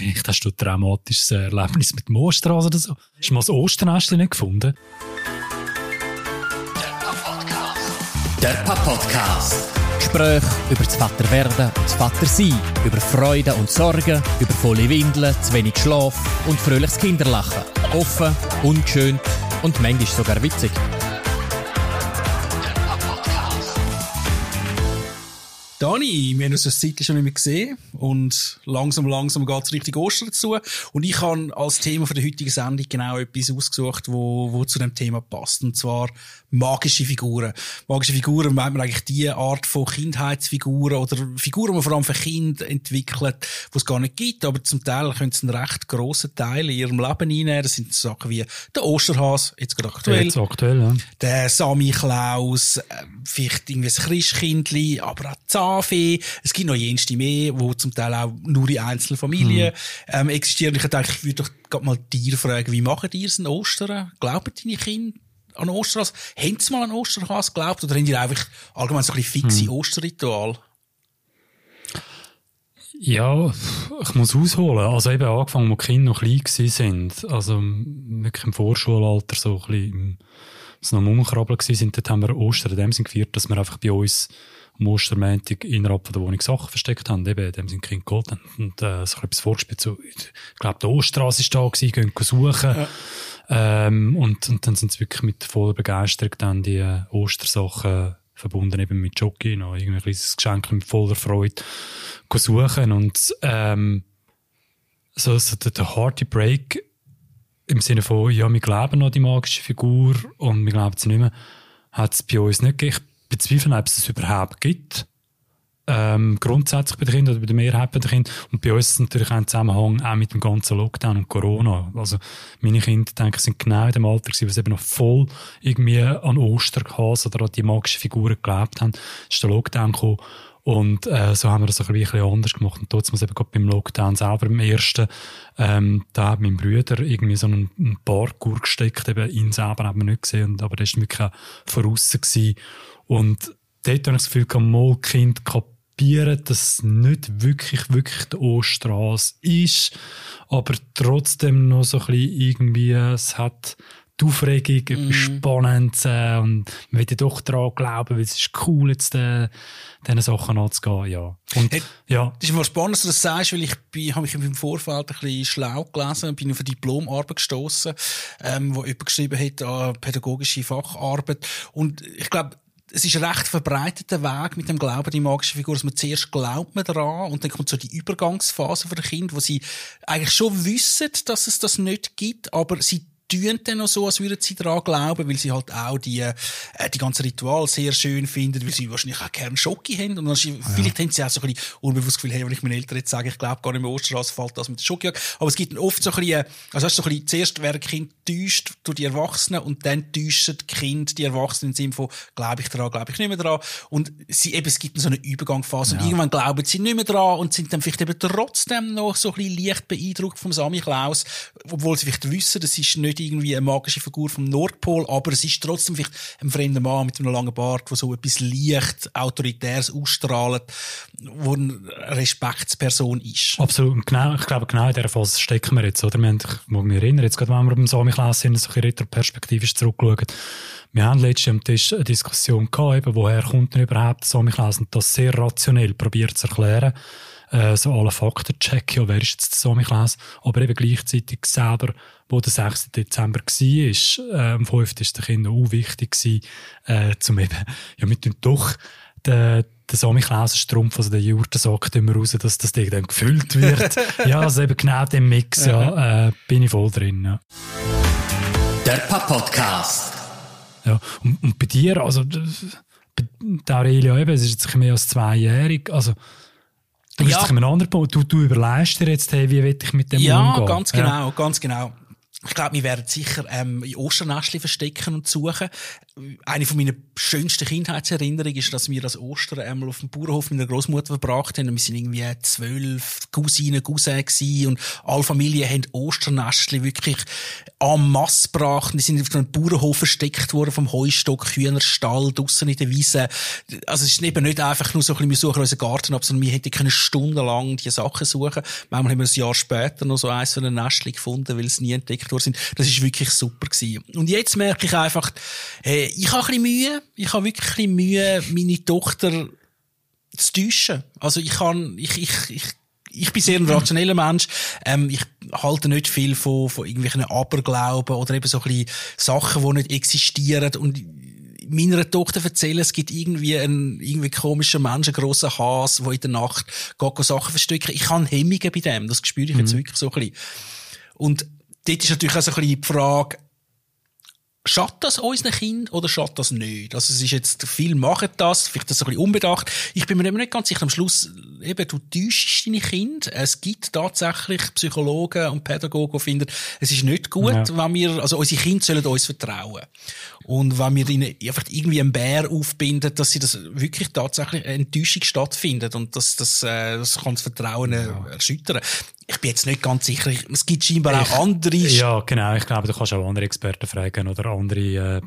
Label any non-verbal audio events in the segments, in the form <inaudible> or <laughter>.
vielleicht hast du ein traumatisches Erlebnis mit Osterhase oder so. Hast du mal das Osternest nicht gefunden? Der Papa-Podcast. Gespräche über das Vaterwerden und das Vatersein, über Freude und Sorgen, über volle Windeln, zu wenig Schlaf und fröhliches Kinderlachen. Offen, ungeschönt und manchmal sogar witzig. Dani, wir haben uns das Zeit schon nicht mehr gesehen und langsam, langsam geht es richtig Ostern zu. Und ich habe als Thema für die heutige Sendung genau etwas ausgesucht, wo, wo zu dem Thema passt. Und zwar magische Figuren. Magische Figuren meint man eigentlich die Art von Kindheitsfiguren oder Figuren, die man vor allem für Kinder entwickelt, die es gar nicht gibt, aber zum Teil können sie einen recht grossen Teil in ihrem Leben einnehmen. Das sind Sachen wie der Osterhas, jetzt gerade aktuell. Jetzt aktuell, ja. Der Sami Klaus, äh, vielleicht irgendwie ein Christkindli, aber auch Zahnfee. Es gibt noch jenste mehr, die zum Teil auch nur in einzelnen Familien hm. ähm, existieren. Ich denke, ich würde doch gerade mal dir fragen, wie machen die es in Ostern? Glauben deine Kinder an Osterhas? Haben sie mal an Osterhas geglaubt oder haben die einfach allgemein so ein bisschen fixe hm. Osterritual? Ja, ich muss ausholen. Also eben angefangen, als die Kinder noch klein sind. Also wirklich im Vorschulalter so ein bisschen, als noch Mummenkrabbel sind, dort haben wir Ostern in dem Sinn gefeiert, dass wir einfach bei uns am Ostermäntig innerhalb von der Wohnung Sachen versteckt haben. Eben, in dem sind Kind geholt und äh, so etwas vorgespielt. So, ich glaube, der Osterstraße ist da gewesen, gehen suchen. Ja. Ähm, und, und dann sind sie wirklich mit voller Begeisterung dann die äh, Ostersachen verbunden eben mit Jockey, noch irgendwie ein kleines Geschenk mit voller Freude suchen und ähm, so, so der, der Hardy Break im Sinne von, ja, wir glauben an die magische Figur und wir glauben sie nicht mehr, hat es bei uns nicht gegeben bezweifeln, ob es das überhaupt gibt. Ähm, grundsätzlich bei den Kindern oder bei der Mehrheit der Kinder. Und bei uns ist es natürlich auch ein Zusammenhang auch mit dem ganzen Lockdown und Corona. Also, meine Kinder, denke ich, sind genau in dem Alter gewesen, wo sie eben noch voll irgendwie an Osterhase oder an die magischen Figuren geglaubt haben. Ist der Lockdown gekommen. Und äh, so haben wir das ein bisschen anders gemacht. Und trotzdem eben gerade beim Lockdown selber, im ersten, ähm, da hat mein Bruder irgendwie so einen, einen Parkour gesteckt, eben ihn selber haben wir nicht gesehen, und, aber der war wirklich auch voraus gewesen. Und dort habe ich das Gefühl, mal Kind kapieren, dass es nicht wirklich, wirklich die Ostrasse ist, aber trotzdem noch so ein bisschen irgendwie, es hat die Aufregung, mm. etwas Spannendes äh, und man will doch daran glauben, weil es ist cool, jetzt äh, diesen Sachen anzugehen, ja. Und, hey, ja. Das ist mal spannend, dass du das sagst, weil ich bin, habe mich im Vorfeld ein bisschen schlau gelesen, bin auf eine Diplomarbeit gestoßen, ähm, wo jemand geschrieben hat, an pädagogische Facharbeit und ich glaube, es ist ein recht verbreiteter Weg mit dem Glauben die magische Figur, dass man zuerst glaubt man daran und dann kommt so die Übergangsphase für ein Kind, wo sie eigentlich schon wissen, dass es das nicht gibt, aber sie tun dann noch so, als würden sie daran glauben, weil sie halt auch die, äh, die ganzen Ritual sehr schön finden, weil sie wahrscheinlich auch gerne Schocke haben. Und dann, ja. vielleicht haben sie auch so ein bisschen unbewusst Gefühl, hey, wenn ich meinen Eltern jetzt sage, ich glaube gar nicht mehr Osterstraße, fällt das mit der Schocke Aber es gibt oft so ein bisschen, also hast du so ein bisschen, zuerst werden Kind täuscht durch die Erwachsenen und dann täuschen die Kinder die Erwachsenen im Sinne von, glaube ich daran, glaube ich nicht mehr daran. Und sie, eben, es gibt so eine Übergangsphase ja. und irgendwann glauben sie nicht mehr daran und sind dann vielleicht eben trotzdem noch so ein bisschen leicht beeindruckt vom Sami Klaus, obwohl sie vielleicht wissen, das ist nicht irgendwie eine magische Figur vom Nordpol, aber es ist trotzdem vielleicht ein fremder Mann mit einem langen Bart, der so etwas leicht Autoritäres ausstrahlt, wo eine Respektsperson ist. Absolut. Genau, ich glaube, genau in dieser Phase stecken wir jetzt, oder? Wir haben, ich muss mich erinnern, jetzt gerade, wenn wir beim Sami Klaus sind, so ein retroperspektivisch zurückschauen. Wir haben letztens am Tisch eine Diskussion gehabt, eben, woher kommt denn überhaupt Sami Klaus und das sehr rationell probiert zu erklären äh, so alle Fakten checken, ja, wer ist jetzt der Sami Klaus, aber eben gleichzeitig selber, wo der 6. Dezember war, äh, am 5. ist der Kindern auch wichtig gewesen, äh, zum eben, ja, wir tun doch den, der Sami Klaus Strumpf, also der Jurtensack, immer raus, dass das Ding dann gefüllt wird. <laughs> ja, also eben genau dem Mix, ja, äh, bin ich voll drin, ja. Der Papa-Podcast. Ja, und, und bei dir, also, bei der Aurelia eben, es ist jetzt mehr als zweijährig, also, Du bist ja. einem anderen Punkt. Du, du überlegst dir jetzt, hey, wie will ich mit dem ja, umgehen? Ganz genau, ja, ganz genau. Ich glaube, wir werden sicher ähm, in Osternestli verstecken und suchen. Eine von meiner schönsten Kindheitserinnerungen ist, dass wir das Ostern einmal auf dem Bauernhof mit einer Großmutter verbracht haben. Und wir sind irgendwie zwölf Cousinen, Cousins und alle Familien haben Osternestli wirklich am Mass gebracht. Die sind auf einem Bauernhof versteckt worden vom Heustock, Hühnerstall, draussen in der Wiese. Also es ist eben nicht einfach nur so ein bisschen, wir suchen unseren Garten ab, sondern wir hätten können stundenlang diese Sachen suchen. Manchmal haben wir ein Jahr später noch so eins von einem Nestli gefunden, weil es nie entdeckt worden sind. Das ist wirklich super gewesen. Und jetzt merke ich einfach, hey, ich habe ein bisschen Mühe. Ich habe wirklich ein bisschen Mühe, meine Tochter zu täuschen. Also ich kann, ich, ich, ich, ich bin sehr ein rationeller Mensch. Ähm, ich halte nicht viel von, von irgendwelchen Aberglauben oder eben so ein bisschen Sachen, die nicht existieren. Und meiner Tochter erzählen, es gibt irgendwie einen irgendwie komischen Menschen, einen grossen Hase, der in der Nacht geht, Sachen verstecken. Ich habe Hemmungen bei dem. Das spüre ich jetzt mhm. wirklich so ein bisschen. Und dort ist natürlich auch so ein bisschen die Frage, Schadet das unseren Kind oder schadet das nicht? Also es ist jetzt, viele machen das, vielleicht das ein bisschen unbedacht. Ich bin mir immer nicht ganz sicher. Am Schluss, eben, du täuschst deine Kinder. Es gibt tatsächlich Psychologen und Pädagogen, die finden, es ist nicht gut, ja. wenn wir, also unsere Kinder sollen uns vertrauen. Und wenn wir ihnen einfach irgendwie einen Bär aufbinden, dass sie das wirklich tatsächlich eine Enttäuschung stattfindet und das, das, äh, das kann das Vertrauen äh, ja. erschüttern. Ich bin jetzt nicht ganz sicher. Es gibt scheinbar auch andere. Ja, genau. Ich glaube, du kannst auch andere Experten fragen oder andere äh,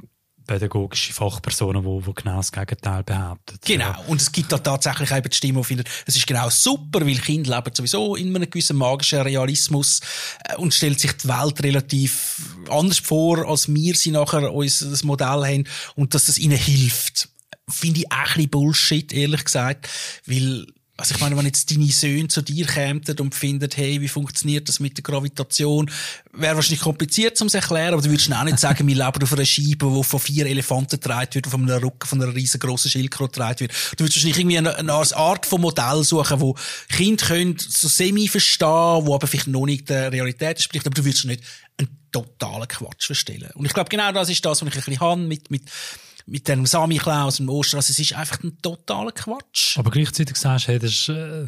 pädagogische Fachpersonen, die, die genau das Gegenteil behaupten. Genau. Ja. Und es gibt da tatsächlich eben die Stimme, die findet, es ist genau super, weil Kinder leben sowieso in einem gewissen magischen Realismus äh, und stellt sich die Welt relativ anders vor, als wir sie nachher uns das Modell haben und dass das ihnen hilft. Finde ich auch ein bisschen Bullshit, ehrlich gesagt, weil also ich meine, wenn jetzt deine Söhne zu dir kämen und finden, hey, wie funktioniert das mit der Gravitation, wäre wahrscheinlich kompliziert um zu erklären, aber du würdest auch nicht sagen, <laughs> wir leben auf einer Scheibe, die von vier Elefanten getragen wird, auf einem Rücken von einer riesengroßen Schildkröte getragen wird. Du würdest wahrscheinlich irgendwie eine, eine Art von Modell suchen, wo Kinder können so semi verstehen, wo aber vielleicht noch nicht der Realität entspricht, aber du würdest nicht einen totalen Quatsch verstellen. Und ich glaube, genau das ist das, was ich ein bisschen habe mit, mit, mit dem Samichlaus und Ostern. Also es ist einfach ein totaler Quatsch. Aber gleichzeitig sagst du, hey, das ist äh,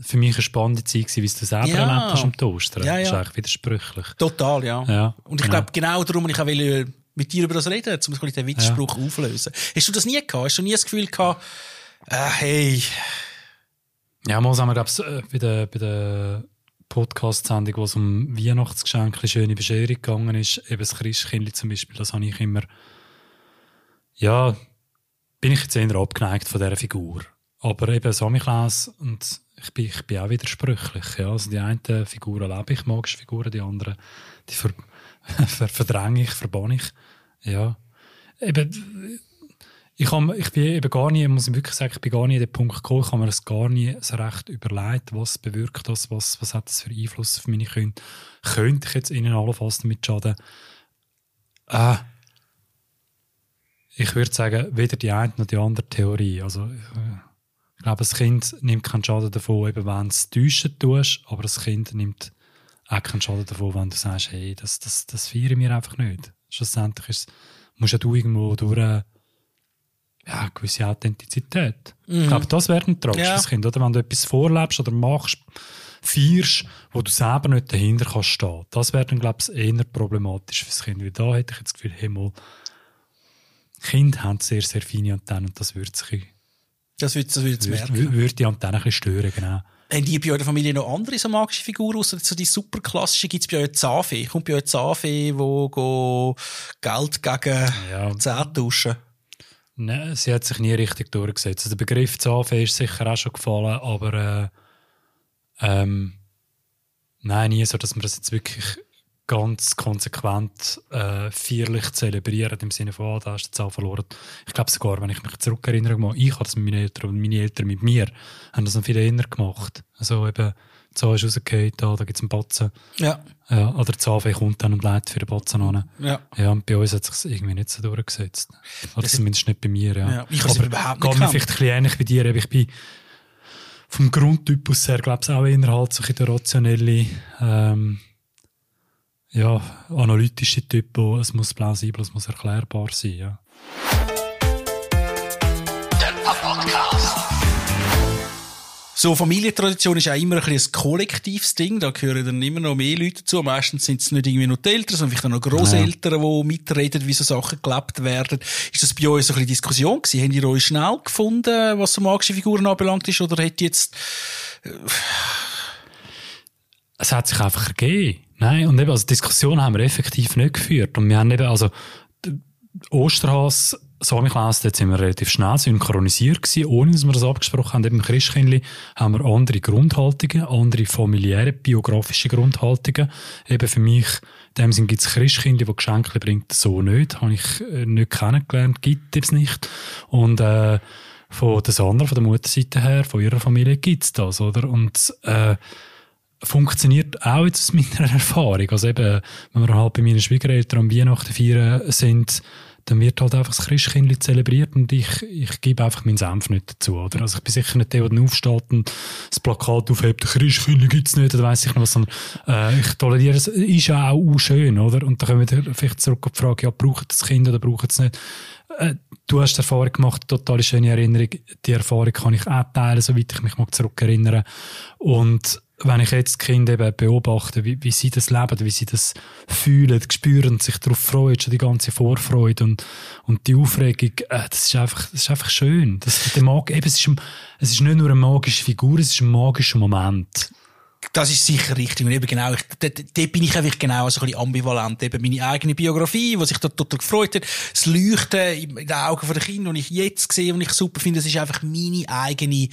für mich eine spannende Zeit wie es du selber ja. erlebt hast am Ostern. Ja, ja. Das ist eigentlich widersprüchlich. Total, ja. ja und ich genau. glaube, genau darum, ich will mit dir über das reden, um den Widerspruch ja. auflösen. Hast du das nie gehabt? Hast du nie das Gefühl gehabt, äh, hey... Ja, mal sagen wir, glaube ich, äh, bei der, bei der Podcast-Sendung, wo es um Weihnachtsgeschenke, schöne Bescherung gegangen ist, eben das Christkindli zum Beispiel, das habe ich immer ja, bin ich jetzt eher abgeneigt von dieser Figur. Aber eben Samichlaus und ich bin, ich bin auch widersprüchlich. Ja. Also die einen Figuren lebe ich, magische Figuren, die anderen, die ver, <laughs> ver, verdränge ich, verbanne ich. Ja. Eben, ich, hab, ich bin eben gar nie, muss ich wirklich sagen, ich bin gar nie an den Punkt gekommen, ich habe mir das gar nie so recht überlegt, was bewirkt das, was, was hat das für Einfluss auf meine Kinder. Könnte ich jetzt ihnen allenfalls damit schaden? Äh, ich würde sagen, weder die eine noch die andere Theorie. Also, ich glaube, das Kind nimmt keinen Schaden davon, eben wenn es täuschen tust, aber das Kind nimmt auch keinen Schaden davon, wenn du sagst, hey, das, das, das feiern wir einfach nicht. Schlussendlich ist, musst ja du irgendwo durch eine ja, gewisse Authentizität. Mhm. Ich glaube, das wäre ein tragisches ja. Kind, oder? Wenn du etwas vorlebst oder machst, feierst, wo du selber nicht dahinter kannst stehen. Das wäre dann, glaube ich, eher problematisch fürs Kind. Weil da hätte ich jetzt das Gefühl, hey, mal, Kinder haben sehr, sehr feine Antennen und das würde sich das würde, das würde, würde, würde die Antennen ein bisschen stören, genau. Haben die bei eurer Familie noch andere so magische Figuren, außer so die superklassische? Gibt es bei euch Zahnfee? Kommt bei euch Zahnfee, wo Geld gegen ja. Zähne tauschen? Nein, sie hat sich nie richtig durchgesetzt. Also der Begriff Zahnfee ist sicher auch schon gefallen, aber äh, ähm, nein, nie so, dass man das jetzt wirklich ganz konsequent äh, feierlich zelebrieren, im Sinne von, oh, da hast du die Zahl verloren. Ich glaube sogar, wenn ich mich zurückerinnere, ich habe das mit meinen Eltern und meine Eltern mit mir, haben das noch viel eher gemacht. Also eben, die Zahl ist rausgefallen, da, da gibt es einen Batzen. Ja. ja. Oder die Zahl kommt dann und leitet für den Batzen an. Ja. Ja, und bei uns hat es sich irgendwie nicht so durchgesetzt. Oder das zumindest nicht bei mir, ja. ja. Ich Aber überhaupt nicht mir vielleicht ein bisschen ähnlich wie dir. Ich bin vom Grundtypus her, glaube ich, auch innerhalb so der rationelle, ähm, ja, analytische Typen, es muss plausibel, es muss erklärbar sein. Ja. So Familientradition ist auch immer ein, ein kollektives Ding. Da gehören dann immer noch mehr Leute dazu. Meistens sind es nicht irgendwie nur die Eltern, sondern vielleicht auch noch Großeltern, die mitreden, wie so Sachen gelebt werden. Ist das bei euch so ein bisschen Diskussion gewesen? Habt ihr euch schnell gefunden, was so magische Figuren anbelangt ist? Oder hätte jetzt... Äh, es hat sich einfach ergeben. Nein, und eben, also Diskussion haben wir effektiv nicht geführt. Und wir haben eben, also, Osterhas, Samichlaus, dort sind wir relativ schnell synchronisiert gewesen, ohne dass wir das abgesprochen haben. Eben Christkindli haben wir andere Grundhaltungen, andere familiäre, biografische Grundhaltungen. Eben für mich, in dem Sinn gibt es Christkindli, die Geschenke bringt, so nicht. Habe ich äh, nicht kennengelernt, gibt es nicht. Und, äh, von der Sandra, von der Mutterseite her, von ihrer Familie gibt's das, oder? Und, äh, funktioniert auch jetzt aus meiner <laughs> Erfahrung. Also eben, wenn wir halt bei meinen Schwiegereltern am Weihnachten feiern sind, dann wird halt einfach das Christkindli zelebriert und ich, ich gebe einfach meinen Senf nicht dazu, oder? Also ich bin sicher nicht der, der dann aufsteht und das Plakat aufhebt, Christkindli gibt's nicht, oder weiss ich noch was, sondern, äh, ich toleriere es, ist ja auch schön, oder? Und dann kommen wir vielleicht zurück auf die Frage, ja, braucht das Kind oder braucht es nicht? Äh, du hast Erfahrung gemacht, total schöne Erinnerung, die Erfahrung kann ich auch teilen, soweit ich mich mal zurückerinnere. Und wenn ich jetzt die Kinder eben beobachte, wie, wie sie das leben, wie sie das fühlen, spüren, sich darauf freuen, schon die ganze Vorfreude und, und die Aufregung, äh, das ist einfach, das ist einfach schön. Das, der Mag, eben, es ist, es ist nicht nur eine magische Figur, es ist ein magischer Moment das ist sicher richtig. Und eben genau, ich, dort, dort bin ich einfach genau so ein bisschen ambivalent. Eben meine eigene Biografie, was sich dort total gefreut hat, das Leuchten in den Augen der Kinder, die ich jetzt sehe und ich super finde, das ist einfach meine eigene, äh,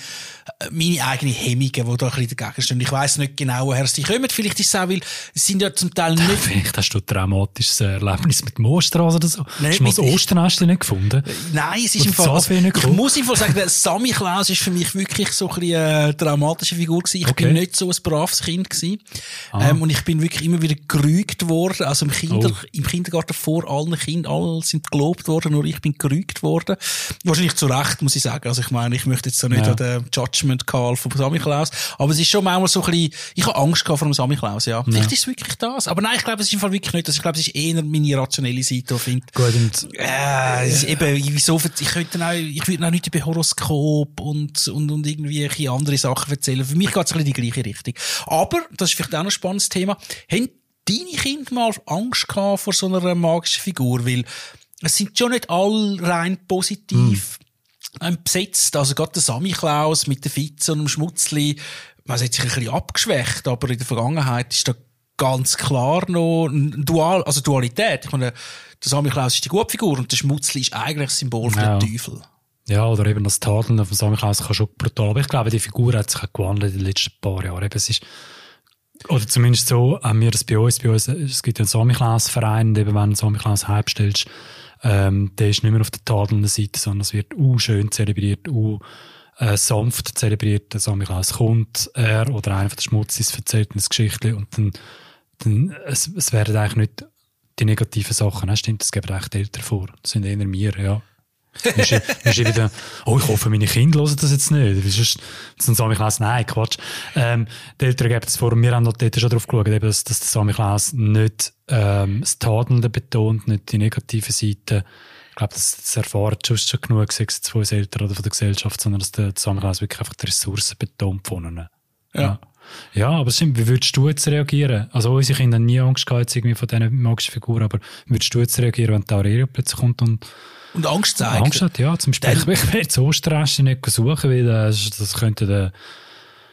meine eigene Hemmungen, die da ein bisschen dagegen stehen. Ich weiss nicht genau, woher sie kommen. Vielleicht ist es auch, weil es sind ja zum Teil nicht... Vielleicht hast du ein traumatisches Erlebnis mit dem Osterhase oder so. Nein, hast du mal das Osternest nicht gefunden? Nein, es ist im Fall... Also, ich muss im Fall sagen, Sammy Klaus ist für mich wirklich so ein bisschen eine traumatische Figur gewesen. Ich okay. bin nicht so ein braves Kind gewesen. Ah. Ähm, und ich bin wirklich immer wieder gerügt worden. Also im, Kinder, oh. im Kindergarten vor allen Kindern, alle sind gelobt worden, nur ich bin gerügt worden. Wahrscheinlich zu Recht, muss ich sagen. Also ich meine, ich möchte jetzt so nicht ja. an den Judgment Call von Sammy Klaus. Aber es ist schon manchmal so ein bisschen, ich habe Angst gehabt vor dem Sammy Klaus, ja. ja. Vielleicht ist es wirklich das. Aber nein, ich glaube, es ist im Fall wirklich nicht das. Ich glaube, es ist eher meine rationelle Seite, die finde. Gut, und, äh, ist eben, wieso, ich könnte auch, ich würde auch nicht über Horoskop und, und, und irgendwie andere Sachen erzählen. Für mich geht es ein bisschen die gleiche Richtung. Aber, das ist vielleicht auch noch ein spannendes Thema, haben deine Kinder mal Angst gehabt vor so einer magischen Figur? Weil es sind schon nicht alle rein positiv hm. besetzt. Also gerade der Sammy Klaus mit der Fitze und dem Schmutzli, man hat sich ein bisschen abgeschwächt, aber in der Vergangenheit ist da ganz klar noch ein Dual, also Dualität. Ich meine, der Sammy Klaus ist die Gutfigur und der Schmutzli ist eigentlich das Symbol für ja. den Teufel. Ja, oder eben das Tadeln von Sammy Klaus kann schon brutal. Aber ich glaube, die Figur hat sich gewandelt in den letzten paar Jahren. Eben, es ist, oder zumindest so haben wir das bei uns. Bei uns es gibt ja einen Samichlaus-Verein, und eben wenn du einen Samichlaus halbstellst, ähm, der ist nicht mehr auf der tadelnden Seite, sondern es wird uh, schön zelebriert, uh, äh, sanft zelebriert. Der Samichlaus kommt, er oder einer von den Schmutzis erzählt eine Geschichte und dann, dann es, es werden eigentlich nicht die negativen Sachen, ne? stimmt, das geben echt die Eltern vor. Das sind eher wir, ja. Dann ist wieder, oh, ich hoffe, meine Kinder hören das jetzt nicht. Sonst, sonst Sammy Klaus, nein, Quatsch. Ähm, die Eltern geben das vor, wir haben dort schon drauf geschaut, eben, dass, dass der Sammy Klaus nicht, ähm, das Tadelnde betont, nicht die negative Seite. Ich glaube, das, das erfahren schon, schon genug, sei es von uns Eltern oder von der Gesellschaft, sondern dass der Sammy Klaus wirklich einfach die Ressourcen betont von ihnen. Ja. ja. Ja, aber stimmt, wie würdest du jetzt reagieren? Also unsere Kinder haben nie Angst gehabt irgendwie von diesen magischen Figuren, aber wie würdest du jetzt reagieren, wenn die Aurelio plötzlich kommt und und Angst zeigen. Angst hat, ja. Zum Beispiel, ich werde jetzt Osterreste nicht suchen, weil das, das könnte der,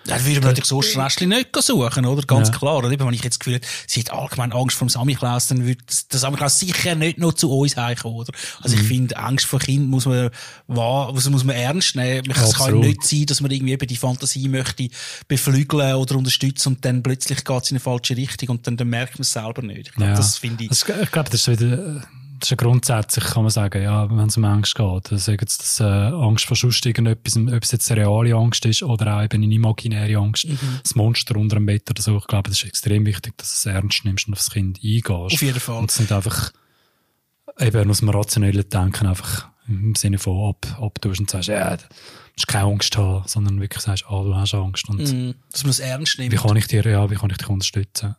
dann würde man natürlich das Osterrestchen nicht suchen, oder? Ganz ja. klar. Oder eben, wenn ich jetzt Gefühl sie hat allgemein Angst vor dem Samichlaus, dann würde der Samichlaus sicher nicht noch zu uns heimkommen, oder? Also mhm. ich finde, Angst vor Kind muss man, also muss man ernst nehmen. Es kann nicht sein, dass man irgendwie eben die Fantasie möchte beflügeln oder unterstützen und dann plötzlich geht es in eine falsche Richtung und dann, dann merkt man es selber nicht. Ich glaube, ja. das finde ich. Also, ich glaube, das ist wieder, das ist ja grundsätzlich, kann man sagen, ja, wenn es um Angst geht. Sagen jetzt, dass, äh, Angst vor sonst irgendetwas, ob es jetzt eine reale Angst ist oder auch eben eine imaginäre Angst, mhm. das Monster unter dem Bett oder so. Ich glaube, das ist extrem wichtig, dass du es ernst nimmst und aufs Kind eingehst. Auf jeden Fall. Und es nicht einfach, eben aus dem rationellen Denken einfach im Sinne von ab, abtust und sagst, ja, du musst keine Angst haben, sondern wirklich sagst, ah, du hast Angst. Und mm, dass man es ernst nimmt. Wie kann ich dir, ja, wie kann ich dich unterstützen?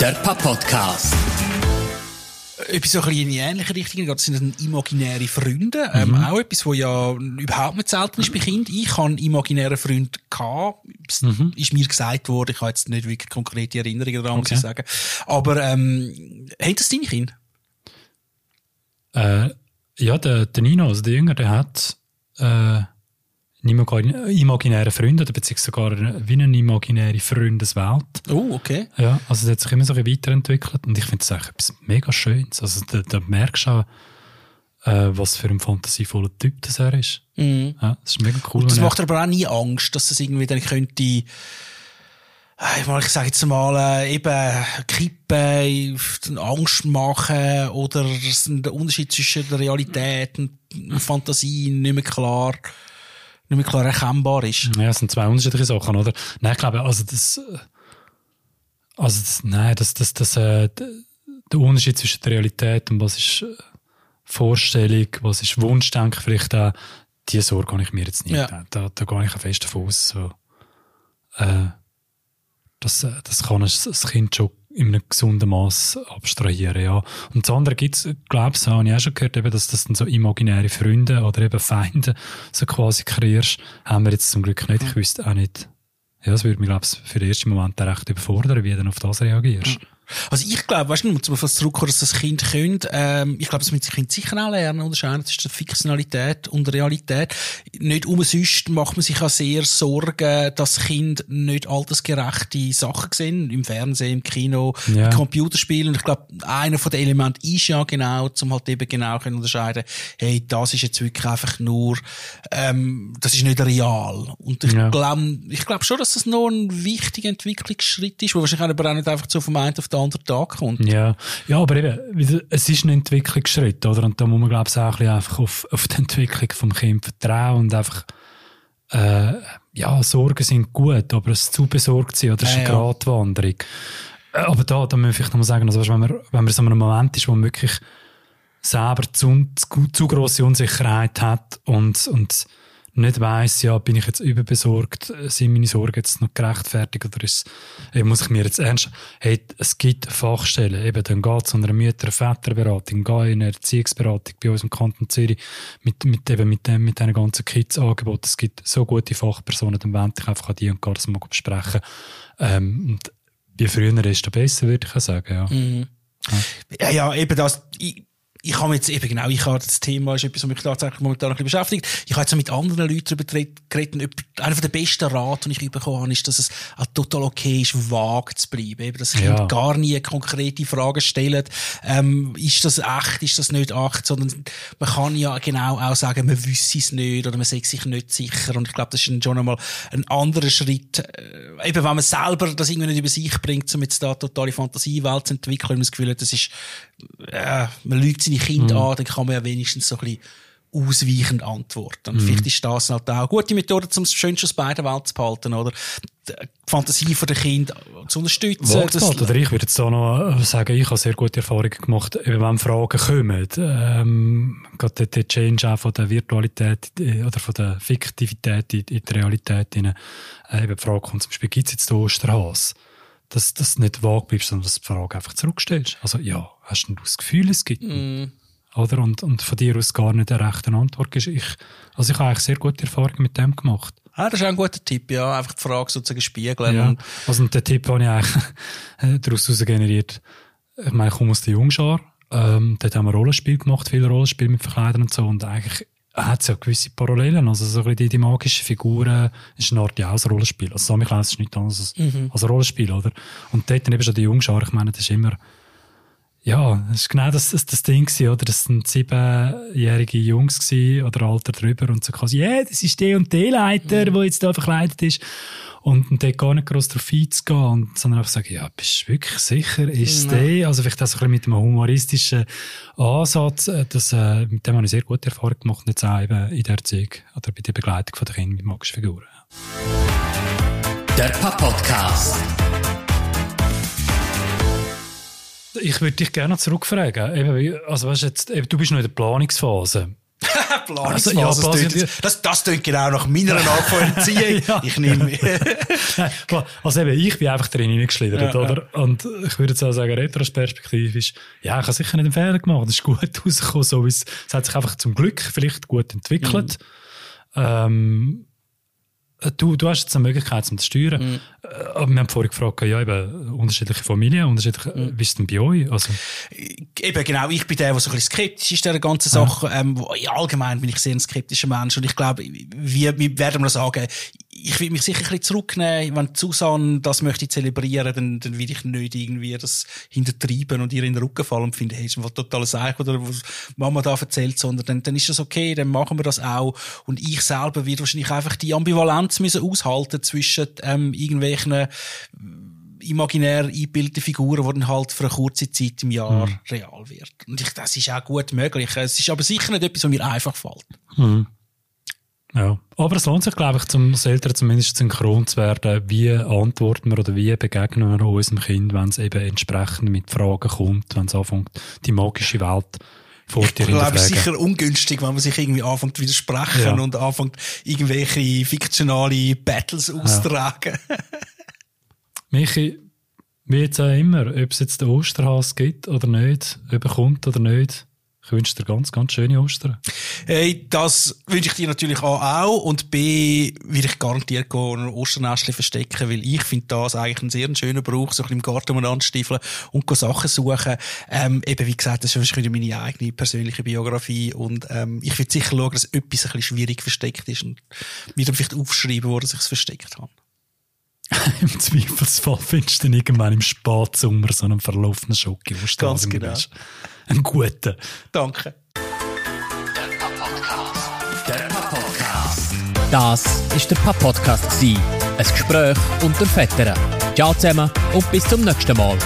Der Pap Podcast. Etwas so ein bisschen in die ähnliche Richtung geht, sind dann imaginäre Freunde. Ähm, Mhm. auch etwas, wo ja überhaupt nicht selten ist bei Kindern. Ich habe imaginäre Freunde gehabt. Es Mhm. ist mir gesagt worden. Ich habe jetzt nicht wirklich konkrete Erinnerungen daran, muss Okay. ich sagen. Aber, ähm, haben das deine Kinder? Äh, ja, der, der Nino, also der Jünger, der hat äh, einen imagin- imaginären Freund, oder beziehungsweise sogar wie eine imaginäre Freundeswelt. Oh, okay. Ja, also der hat sich immer so ein bisschen weiterentwickelt und ich finde es eigentlich etwas mega Schönes. Also da, da merkst du auch, äh, was für ein fantasievoller Typ das er ist. Mhm. Ja, das ist mega cool. Und das er- macht aber auch nie Angst, dass das irgendwie dann könnte, äh, ich sage jetzt mal, äh, eben kippen, Angst machen oder es- der Unterschied zwischen der Realität und und Fantasie nicht mehr klar, nicht mehr klar erkennbar ist. Ja, es sind zwei unterschiedliche Sachen, oder? Nein, ich glaube, also das, äh, also das, nein, das, das, das, äh, der Unterschied zwischen der Realität und was ist äh, Vorstellung, was ist Wunschdenken vielleicht auch, die Sorge habe ich mir jetzt nicht. Ja. Da, da gehe ich auch fest davon aus, so, äh, das, äh, das kann ein- das Kind schon in einem gesunden Maß abstrahieren, ja. Und das andere gibt's, glaube ich, habe ich auch schon gehört, eben, dass das dann so imaginäre Freunde oder eben Feinde so quasi kreierst, haben wir jetzt zum Glück nicht. Ich wüsste auch nicht. Ja, das würde mich, glaube ich, für den ersten Moment recht überfordern, wie du dann auf das reagierst. Also ich glaube, weißt du, um auf das zurückkommen, dass das Kind könnte, ähm, ich glaube, das müssen Kind sicher auch lernen, unterscheiden zwischen Fiktionalität und Realität. Nicht umsonst macht man sich auch sehr Sorgen, dass Kind nicht altersgerechte Sachen sehen, im Fernsehen, im Kino, Ja. im Computerspiel. Und ich glaube, einer von den Elementen ist ja genau, zum halt eben genau können unterscheiden, hey, das ist jetzt wirklich einfach nur, ähm, das ist nicht real. Und ich Ja. glaube, ich glaube schon, dass das noch ein wichtiger Entwicklungsschritt ist, wo wahrscheinlich aber auch nicht einfach so vom einen auf den anderen Tag kommt. Ja, ja, aber eben, es ist ein Entwicklungsschritt, oder? Und da muss man, glaube ich, auch ein bisschen einfach auf, auf die Entwicklung vom Kind vertrauen und einfach, äh, ja, Sorgen sind gut, aber es zu besorgt sein, oder es ist eine ja. Gratwanderung. Äh, Aber da, da muss ich vielleicht noch mal sagen, also, weißt, wenn man, wenn man so in einem Moment ist, wo man wirklich selber zu, zu, zu grosse Unsicherheit hat und, und nicht weiss, ja, bin ich jetzt überbesorgt, sind meine Sorgen jetzt noch gerechtfertigt oder ist, äh, muss ich mir jetzt ernst, hey, es gibt Fachstellen, eben, dann geht es an einer Mütter- Väterberatung, geh in eine Erziehungsberatung bei uns im Kanton Zürich mit, mit, eben mit dem, mit diesen ganzen Kids-Angeboten. Es gibt so gute Fachpersonen, dann wende ich einfach an die und kann das mal besprechen. Ähm, und je früher, desto besser, würde ich auch sagen, ja. Mhm. Ja, ja, eben das. Ich, ich habe jetzt eben genau, ich habe das Thema ist etwas, was mich tatsächlich momentan ein bisschen beschäftigt. Ich habe jetzt auch mit anderen Leuten darüber geredet, einer der besten Rat, den ich bekommen habe, ist, dass es auch total okay ist, vage zu bleiben. Eben, dass Kind Ja. gar nie konkrete Fragen stellen. Ähm, ist das echt, ist das nicht echt? Sondern man kann ja genau auch sagen, man wüsste es nicht oder man sagt sich nicht sicher. Und ich glaube, das ist schon einmal ein anderer Schritt. Äh, eben, wenn man selber das irgendwie nicht über sich bringt, um jetzt da eine totale Fantasiewelt zu entwickeln, man das Gefühl hat, das ist, äh, man lügt seine Kinder Mhm. an, dann kann man ja wenigstens so ein bisschen ausweichend antworten. Mhm. Vielleicht ist das halt auch eine gute Methode, um das Schönste aus beiden Welten zu behalten, oder? Die Fantasie von den Kindern zu unterstützen. Wort oder ich würde jetzt da noch sagen, ich habe sehr gute Erfahrungen gemacht, wenn Fragen kommen. Ähm, gerade der, Change auch von der Virtualität äh, oder von der Fiktivität in, die Realität hinein. Äh, eben die Frage kommt zum Beispiel, gibt es jetzt den Osterhas? Dass du nicht vage bleibst, sondern dass du die Frage einfach zurückstellst. Also ja, hast du das Gefühl, es gibt ihn? Oder? Und, und von dir aus gar nicht eine rechte Antwort ist. Ich, also ich habe eigentlich sehr gute Erfahrungen mit dem gemacht. Ah, das ist auch ein guter Tipp, ja. Einfach die Frage sozusagen spiegeln. Ja. Und, Also und den Tipp habe ich eigentlich <laughs> äh, daraus heraus generiert. Ich meine, ich komme aus der Jungschar. Ähm, dort haben wir Rollenspiel gemacht, viele Rollenspiele mit Verkleidern und so. Und eigentlich hat es ja gewisse Parallelen. Also so die, die magischen Figuren ist eine Art ja auch ein Rollenspiel. Also Samichlaus ist nichts anderes als, als ein Rollenspiel, oder? Und dort dann eben schon die Jungschar. Ich meine, das ist immer ja, das ist genau das, das, das Ding gewesen, oder? Das sind siebenjährige Jungs gewesen, oder Alter drüber und so quasi, ja, das ist der und der Leiter, der jetzt da verkleidet ist. Und, und dort gar nicht gross drauf einzugehen, und, sondern einfach sagen, ja, bist du wirklich sicher, ist es der? Also vielleicht auch so ein bisschen mit einem humoristischen Ansatz, äh, das, äh, mit dem habe ich sehr gute Erfahrung gemacht, jetzt auch eben in der Erziehung oder bei der Begleitung der Kinder mit magischen Figuren. Der Papp-Podcast. Ich würde dich gerne zurückfragen. Eben, also weißt, jetzt, eben, du bist noch in der Planungsphase. <laughs> Planungsphase. Also, ja, das, tönt, das, das tönt genau nach meiner <laughs> Erziehung. ja. Ich nehme. <laughs> also eben, ich bin einfach drin hineingeschlittert, ja, oder? Und ich würde jetzt auch sagen, retrospektivisch, ja, ich habe sicher nicht einen Fehler gemacht. Es ist gut rausgekommen, so wie es, es hat sich einfach zum Glück vielleicht gut entwickelt. Mhm. Ähm, äh, du, du hast jetzt eine Möglichkeit, um zu steuern. Mhm. Äh, aber wir haben vorhin gefragt, ja, eben, unterschiedliche Familien, unterschiedliche, mhm. wie ist denn bei euch? Also? Eben, genau, ich bin der, der so ein bisschen skeptisch ist, der ganzen Sache. Ja. Ähm, ja, allgemein bin ich sehr ein skeptischer Mensch und ich glaube, wie, wie werden wir sagen, ich will mich sicher ein bisschen zurücknehmen. Wenn Susanne das möchte zelebrieren, dann, dann will ich nicht irgendwie das hintertreiben und ihr in den Rücken fallen und finde, hey, ist ein totales Eich oder was Mama da erzählt, sondern dann, dann ist das okay, dann machen wir das auch. Und ich selber werde wahrscheinlich einfach die Ambivalenz müssen aushalten zwischen ähm, irgendwelchen äh, imaginär eingebildete Figuren, die dann halt für eine kurze Zeit im Jahr mhm. real wird. Und ich, das ist auch gut möglich. Es ist aber sicher nicht etwas, was mir einfach fällt. Mhm. Ja, aber es lohnt sich, glaube ich, zum Eltern zumindest synchron zu werden. Wie antworten wir oder wie begegnen wir unserem Kind, wenn es eben entsprechend mit Fragen kommt, wenn es anfängt, die magische Welt vor dir Ich glaube, es ist sicher ungünstig, wenn man sich irgendwie anfängt zu widersprechen ja. und anfängt, irgendwelche fiktionale Battles auszutragen. Ja. <laughs> Michi, wie jetzt auch immer, ob es jetzt den Osterhas gibt oder nicht, ob er kommt oder nicht, ich wünsche dir ganz, ganz schöne Ostern. Hey, das wünsche ich dir natürlich auch. Und B, will ich garantiert ein Osternestchen verstecken, weil ich finde das eigentlich ein sehr schöner Brauch, so ein bisschen im Garten umeinander stiefeln und Sachen suchen. Ähm, eben, wie gesagt, das ist wieder meine eigene persönliche Biografie. Und, ähm, ich will sicher schauen, dass etwas ein bisschen schwierig versteckt ist und dann vielleicht aufschreiben, wo ich es versteckt habe. <laughs> Im Zweifelsfall findest du dann irgendwann im Spatsommer so einen verlaufenen Schoki, wo Ganz genau. Bist. Einen guten. Danke. Das ist der Papa Podcast Ein Gespräch unter Vätern. Ciao zusammen und bis zum nächsten Mal.